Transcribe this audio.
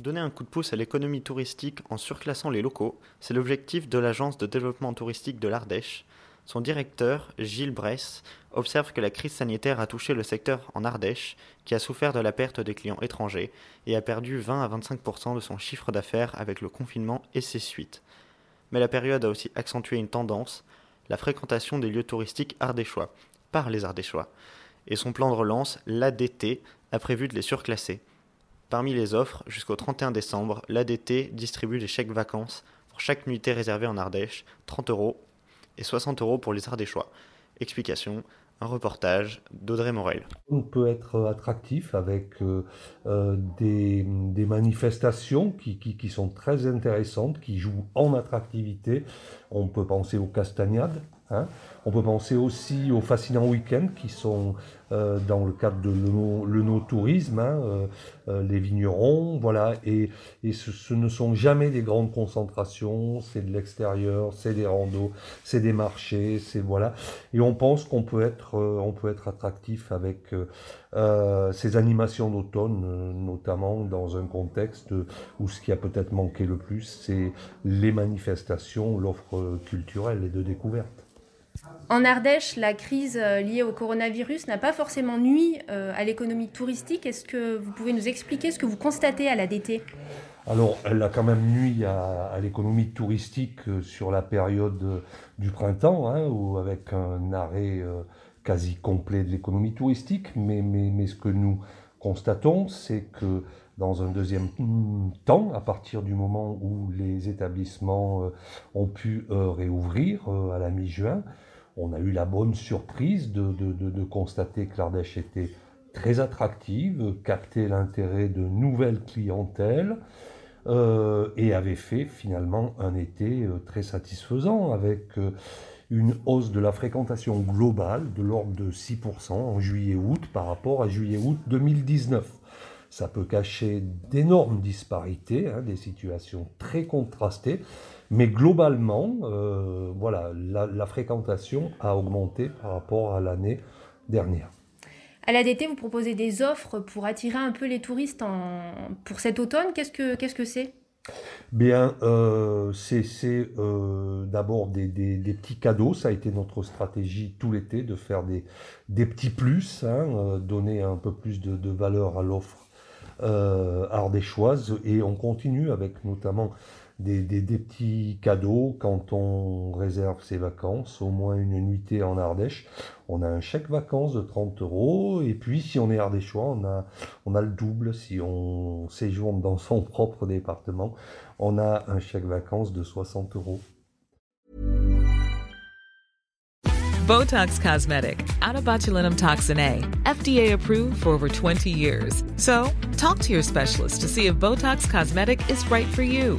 Donner un coup de pouce à l'économie touristique en surclassant les locaux, c'est l'objectif de l'Agence de développement touristique de l'Ardèche. Son directeur, Gilles Bress, observe que la crise sanitaire a touché le secteur en Ardèche, qui a souffert de la perte des clients étrangers et a perdu 20 à 25% de son chiffre d'affaires avec le confinement et ses suites. Mais la période a aussi accentué une tendance, la fréquentation des lieux touristiques ardéchois, par les Ardéchois. Et son plan de relance, l'ADT, a prévu de les surclasser. Parmi les offres, jusqu'au 31 décembre, l'ADT distribue des chèques vacances pour chaque nuitée réservée en Ardèche, 30 euros, et 60 euros pour les Ardéchois. Explication un reportage d'Audrey Morel. On peut être attractif avec euh, euh, des, manifestations qui, sont très intéressantes, qui jouent en attractivité. On peut penser aux castagnades, hein. On peut penser aussi aux fascinants week-ends qui sont euh, dans le cadre de le, no tourisme, hein, euh, euh, les vignerons, voilà, et, et ce, ne sont jamais des grandes concentrations, c'est de l'extérieur, c'est des randos, c'est des marchés, c'est voilà, et on pense qu'on peut être, on peut être attractif avec ces animations d'automne, notamment dans un contexte où ce qui a peut-être manqué le plus, c'est les manifestations, l'offre culturelle et de découverte. En Ardèche, la crise euh, liée au coronavirus n'a pas forcément nuit euh, à l'économie touristique. Est-ce que vous pouvez nous expliquer ce que vous constatez à la DT alors, elle a quand même nuit à, l'économie touristique euh, sur la période du printemps, hein, avec un arrêt quasi complet de l'économie touristique. Mais, mais, mais, ce que nous constatons, c'est que dans un deuxième temps, à partir du moment où les établissements ont pu réouvrir à la mi-juin, on a eu la bonne surprise de, constater que l'Ardèche était très attractive, captait l'intérêt de nouvelles clientèles euh, et avait fait finalement un été euh, très satisfaisant avec euh, une hausse de la fréquentation globale de l'ordre de 6% en juillet-août par rapport à juillet-août 2019. Ça peut cacher d'énormes disparités, hein, des situations très contrastées, mais globalement, euh, voilà, la, fréquentation a augmenté par rapport à l'année dernière. À l'ADT, vous proposez des offres pour attirer un peu les touristes pour cet automne. Qu'est-ce que c'est -ce que Bien, euh, c'est euh, d'abord des, petits cadeaux. Ça a été notre stratégie tout l'été de faire des, petits plus, hein, donner un peu plus de valeur à l'offre euh, ardéchoise et on continue avec notamment des, petits cadeaux quand on réserve ses vacances, au moins une nuitée en Ardèche. On a un chèque vacances de 30 euros et puis si on est ardéchois, on a, on a le double. Si on séjourne dans son propre département, on a un chèque vacances de 60 euros. Botox Cosmetic, out of botulinum toxin A, FDA approved for over 20 years. So, talk to your specialist to see if Botox Cosmetic is right for you.